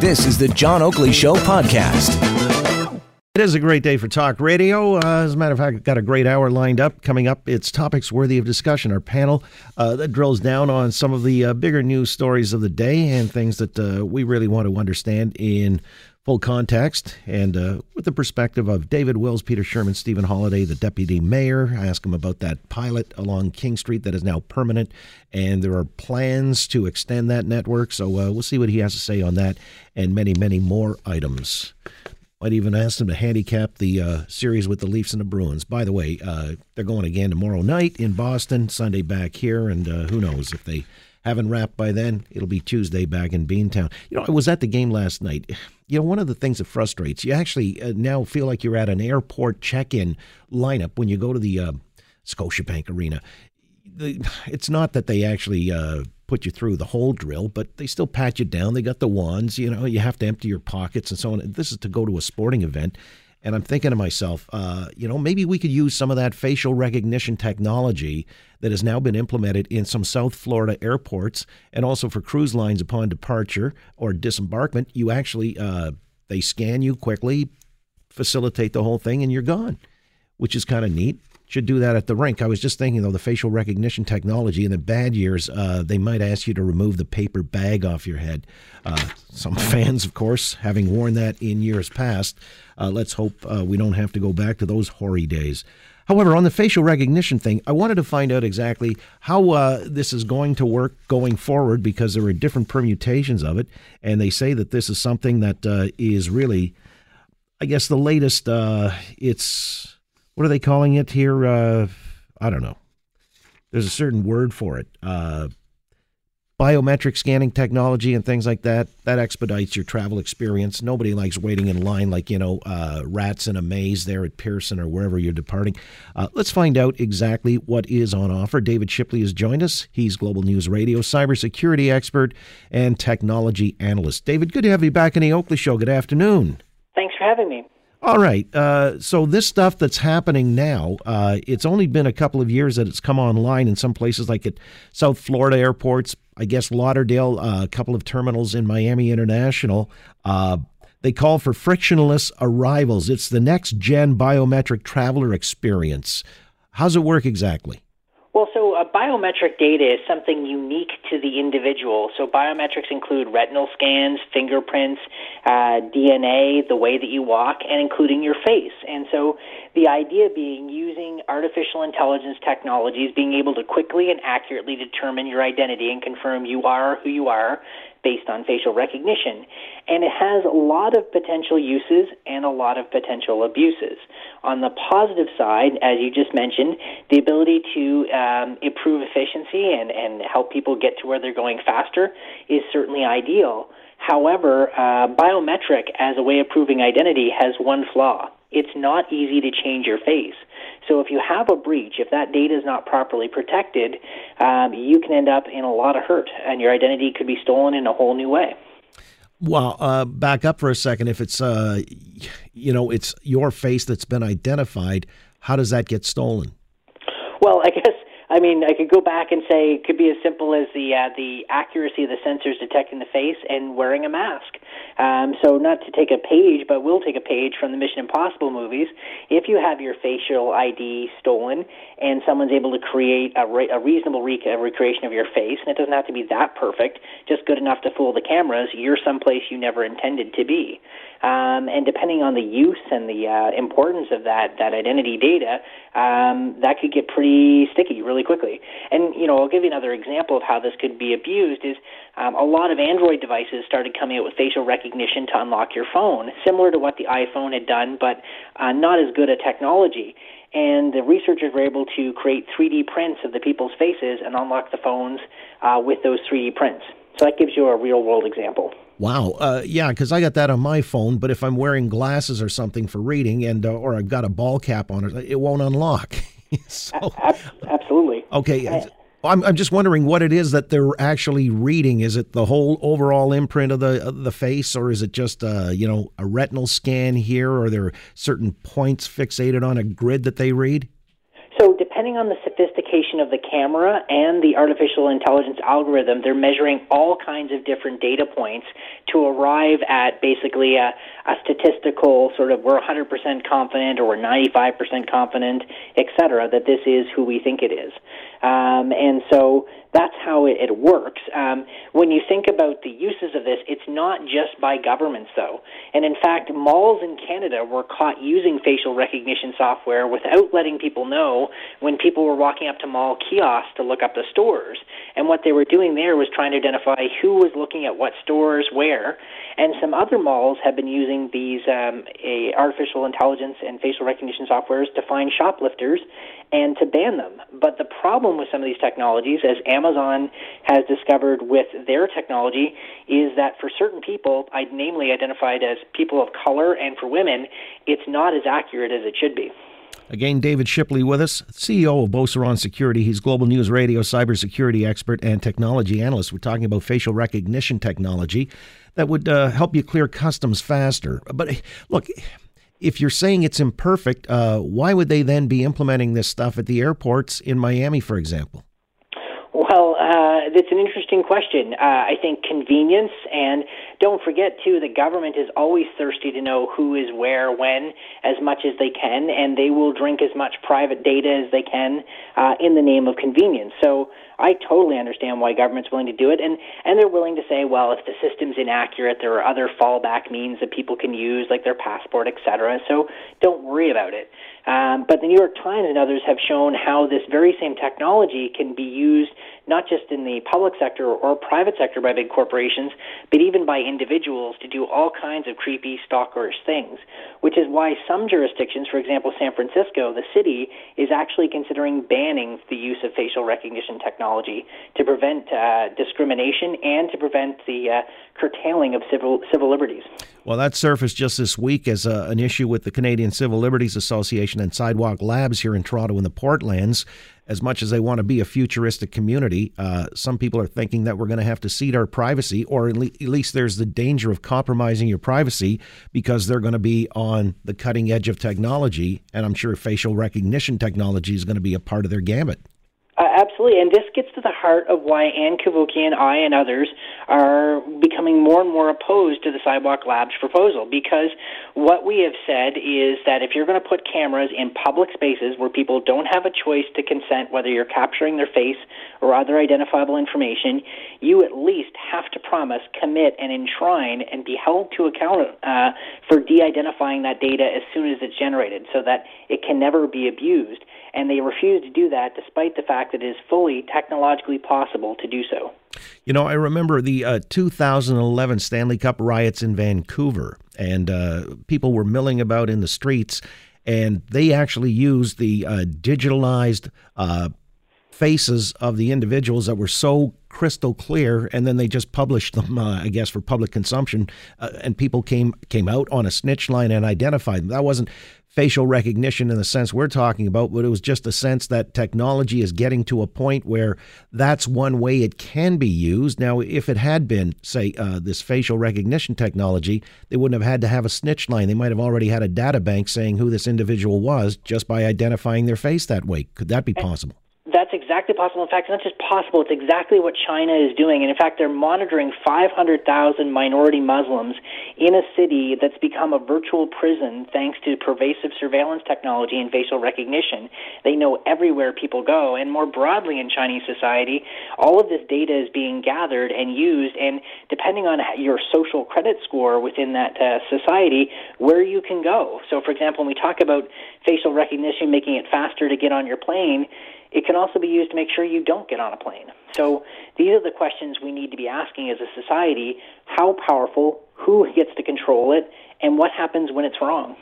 This is the John Oakley Show podcast. It is a great day for talk radio. Uh, as a matter of fact, got a great hour lined up. Coming up, it's topics worthy of discussion. Our panel uh, that drills down on some of the uh, bigger news stories of the day and things that uh, we really want to understand in full context and uh, with the perspective of David Wills, Peter Sherman, Stephen Holyday, the deputy mayor. I ask him about that pilot along King Street that is now permanent, and there are plans to extend that network. So uh, we'll see what he has to say on that and many, many more items. Might even ask them to handicap the uh, series with the Leafs and the Bruins. By the way, uh, they're going again tomorrow night in Boston, Sunday back here, and uh, who knows if they haven't wrapped by then, it'll be Tuesday back in Beantown. You know, I was at the game last night. You know, one of the things that frustrates you actually uh, now feel like you're at an airport check-in lineup when you go to the uh, Scotiabank Arena. It's not that they actually uh, put you through the whole drill, but they still pat you down. They got the wands, you know, you have to empty your pockets and so on. And This is to go to a sporting event. And I'm thinking to myself, uh, you know, maybe we could use some of that facial recognition technology that has now been implemented in some South Florida airports and also for cruise lines upon departure or disembarkment. You actually, uh, they scan you quickly, facilitate the whole thing, and you're gone, which is kind of neat should do that at the rink. I was just thinking, though, the facial recognition technology in the bad years, uh, they might ask you to remove the paper bag off your head. Uh, some fans, of course, having worn that in years past. Uh, let's hope uh, we don't have to go back to those hoary days. However, on the facial recognition thing, I wanted to find out exactly how uh, this is going to work going forward because there are different permutations of it. And they say that this is something that uh, is really, I guess, the latest. it's what are they calling it here? Uh, I don't know. There's a certain word for it. Uh, biometric scanning technology and things like that. That expedites your travel experience. Nobody likes waiting in line like you know uh, rats in a maze there at pearson or wherever you're departing. Uh, let's find out exactly what is on offer. David shipley has joined us. He's global news radio cybersecurity expert and technology analyst. David good to have you back in the oakley show. Good afternoon. Thanks for having me all right. Uh, so this stuff that's happening now, uh, it's only been a couple of years that it's come online in some places, like at South Florida airports. I guess Lauderdale, uh, a couple of terminals in Miami International. Uh, they call for frictionless arrivals. It's the next gen biometric traveler experience. How's it work exactly? Biometric data is something unique to the individual. So biometrics include retinal scans, fingerprints, uh, DNA, the way that you walk, and including your face. And so the idea being using artificial intelligence technologies, being able to quickly and accurately determine your identity and confirm you are who you are based on facial recognition. And it has a lot of potential uses and a lot of potential abuses. On the positive side, as you just mentioned, the ability to um, improve efficiency and, and help people get to where they're going faster is certainly ideal. However, uh, biometric as a way of proving identity has one flaw. It's not easy to change your face. So if you have a breach, if that data is not properly protected, um, you can end up in a lot of hurt, and your identity could be stolen in a whole new way. Well, uh, back up for a second. If it's, uh, you know, it's your face that's been identified, how does that get stolen? Well, I guess I mean, I could go back and say it could be as simple as the uh, the accuracy of the sensors detecting the face and wearing a mask. Um, so, not to take a page, but we'll take a page from the Mission Impossible movies. If you have your facial ID stolen and someone's able to create a, re- a reasonable rec- a recreation of your face, and it doesn't have to be that perfect, just good enough to fool the cameras, you're someplace you never intended to be. Um, and depending on the use and the uh, importance of that that identity data, um, that could get pretty sticky really quickly. And you know, I'll give you another example of how this could be abused. Is um, a lot of Android devices started coming out with facial recognition to unlock your phone, similar to what the iPhone had done, but uh, not as good a technology and the researchers were able to create 3D prints of the people's faces and unlock the phones uh, with those 3D prints. So that gives you a real world example. Wow. Uh, yeah, because I got that on my phone, but if I'm wearing glasses or something for reading, and uh, or I've got a ball cap on it, it won't unlock. so, absolutely. Okay. I, I'm, I'm just wondering what it is that they're actually reading. Is it the whole overall imprint of the of the face, or is it just a you know a retinal scan here, or are there certain points fixated on a grid that they read? So, depending on the sophistication of the camera and the artificial intelligence algorithm, they're measuring all kinds of different data points to arrive at basically a, a statistical sort of we're 100% confident or we're 95% confident, et cetera, that this is who we think it is. Um, and so that's how it, it works. Um, when you think about the uses of this, it's not just by governments, though. And in fact, malls in Canada were caught using facial recognition software without letting people know when people were walking up to mall kiosks to look up the stores. And what they were doing there was trying to identify who was looking at what stores where. And some other malls have been using these um, artificial intelligence and facial recognition softwares to find shoplifters and to ban them. But the problem with some of these technologies, as Amazon has discovered with their technology, is that for certain people, namely identified as people of color and for women, it's not as accurate as it should be. Again, David Shipley with us, CEO of Beauceron Security. He's Global News Radio cybersecurity expert and technology analyst. We're talking about facial recognition technology that would uh, help you clear customs faster. But look, if you're saying it's imperfect, uh, why would they then be implementing this stuff at the airports in Miami, for example? Well, uh, that's an interesting question. Uh, I think convenience, and don't forget, too, the government is always thirsty to know who is where, when, as much as they can, and they will drink as much private data as they can uh, in the name of convenience. So I totally understand why government's willing to do it, and and they're willing to say, well, if the system's inaccurate, there are other fallback means that people can use, like their passport, etc. So don't worry about it. Um, but the New York Times and others have shown how this very same technology can be used not just in the public sector or private sector by big corporations, but even by individuals to do all kinds of creepy, stalkerish things. Which is why some jurisdictions, for example, San Francisco, the city, is actually considering banning the use of facial recognition technology to prevent uh, discrimination and to prevent the uh, curtailing of civil civil liberties. Well, that surfaced just this week as a, an issue with the Canadian Civil Liberties Association and Sidewalk Labs here in Toronto in the Portlands. As much as they want to be a futuristic community, uh, some people are thinking that we're going to have to cede our privacy, or at, le- at least there's the danger of compromising your privacy because they're going to be on the cutting edge of technology. And I'm sure facial recognition technology is going to be a part of their gambit. Absolutely, and this gets to the heart of why Ann Cavoukian, I, and others are becoming more and more opposed to the Sidewalk Labs proposal. Because what we have said is that if you're going to put cameras in public spaces where people don't have a choice to consent, whether you're capturing their face or other identifiable information, you at least have to promise, commit, and enshrine and be held to account uh, for de-identifying that data as soon as it's generated, so that it can never be abused and they refuse to do that despite the fact that it is fully technologically possible to do so. You know, I remember the uh, 2011 Stanley Cup riots in Vancouver, and uh, people were milling about in the streets, and they actually used the uh, digitalized uh, faces of the individuals that were so crystal clear, and then they just published them, uh, I guess, for public consumption, uh, and people came came out on a snitch line and identified them. That wasn't facial recognition in the sense we're talking about, but it was just a sense that technology is getting to a point where that's one way it can be used. Now, if it had been, say, uh, this facial recognition technology, they wouldn't have had to have a snitch line. They might have already had a data bank saying who this individual was just by identifying their face that way. Could that be possible? That's exactly possible. In fact, it's not just possible, it's exactly what China is doing. And in fact, they're monitoring 500,000 minority Muslims in a city that's become a virtual prison thanks to pervasive surveillance technology and facial recognition. They know everywhere people go. And more broadly in Chinese society, all of this data is being gathered and used. And depending on your social credit score within that uh, society, where you can go. So, for example, when we talk about facial recognition making it faster to get on your plane, it can also be used to make sure you don't get on a plane. So these are the questions we need to be asking as a society how powerful, who gets to control it, and what happens when it's wrong.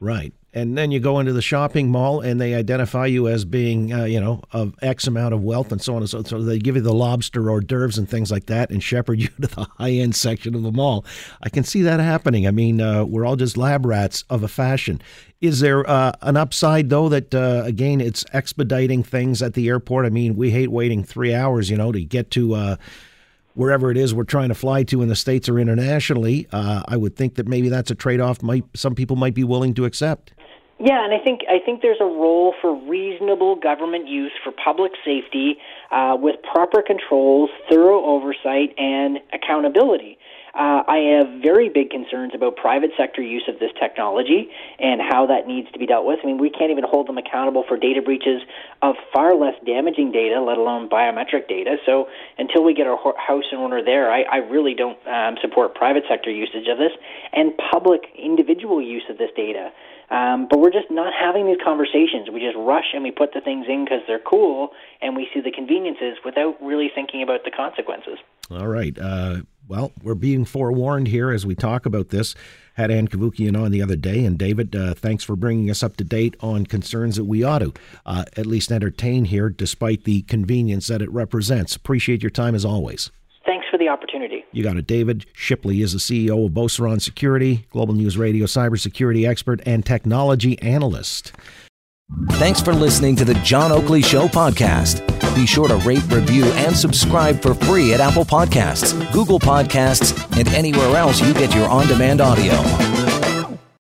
Right. And then you go into the shopping mall and they identify you as being, uh, you know, of X amount of wealth and so on and so on. So they give you the lobster hors d'oeuvres and things like that and shepherd you to the high end section of the mall. I can see that happening. I mean, uh, we're all just lab rats of a fashion. Is there uh, an upside though that uh, again it's expediting things at the airport? I mean, we hate waiting three hours, you know, to get to uh, wherever it is we're trying to fly to in the states or internationally. Uh, I would think that maybe that's a trade-off. Might some people might be willing to accept. Yeah, and I think I think there's a role for reasonable government use for public safety uh, with proper controls, thorough oversight, and accountability. Uh, I have very big concerns about private sector use of this technology and how that needs to be dealt with. I mean, we can't even hold them accountable for data breaches of far less damaging data, let alone biometric data. So until we get our house in order there, I, I really don't um, support private sector usage of this and public individual use of this data. Um, but we're just not having these conversations. We just rush and we put the things in because they're cool, and we see the conveniences without really thinking about the consequences. All right. Uh, well, we're being forewarned here as we talk about this. Had Ann Cavoukian on the other day, and David, uh, thanks for bringing us up to date on concerns that we ought to uh, at least entertain here, despite the convenience that it represents. Appreciate your time as always. Thanks for the opportunity. You got it. David Shipley is the CEO of Beauceron Security, Global News Radio cybersecurity expert and technology analyst. Thanks for listening to the John Oakley Show podcast. Be sure to rate, review, and subscribe for free at Apple Podcasts, Google Podcasts, and anywhere else you get your on demand audio.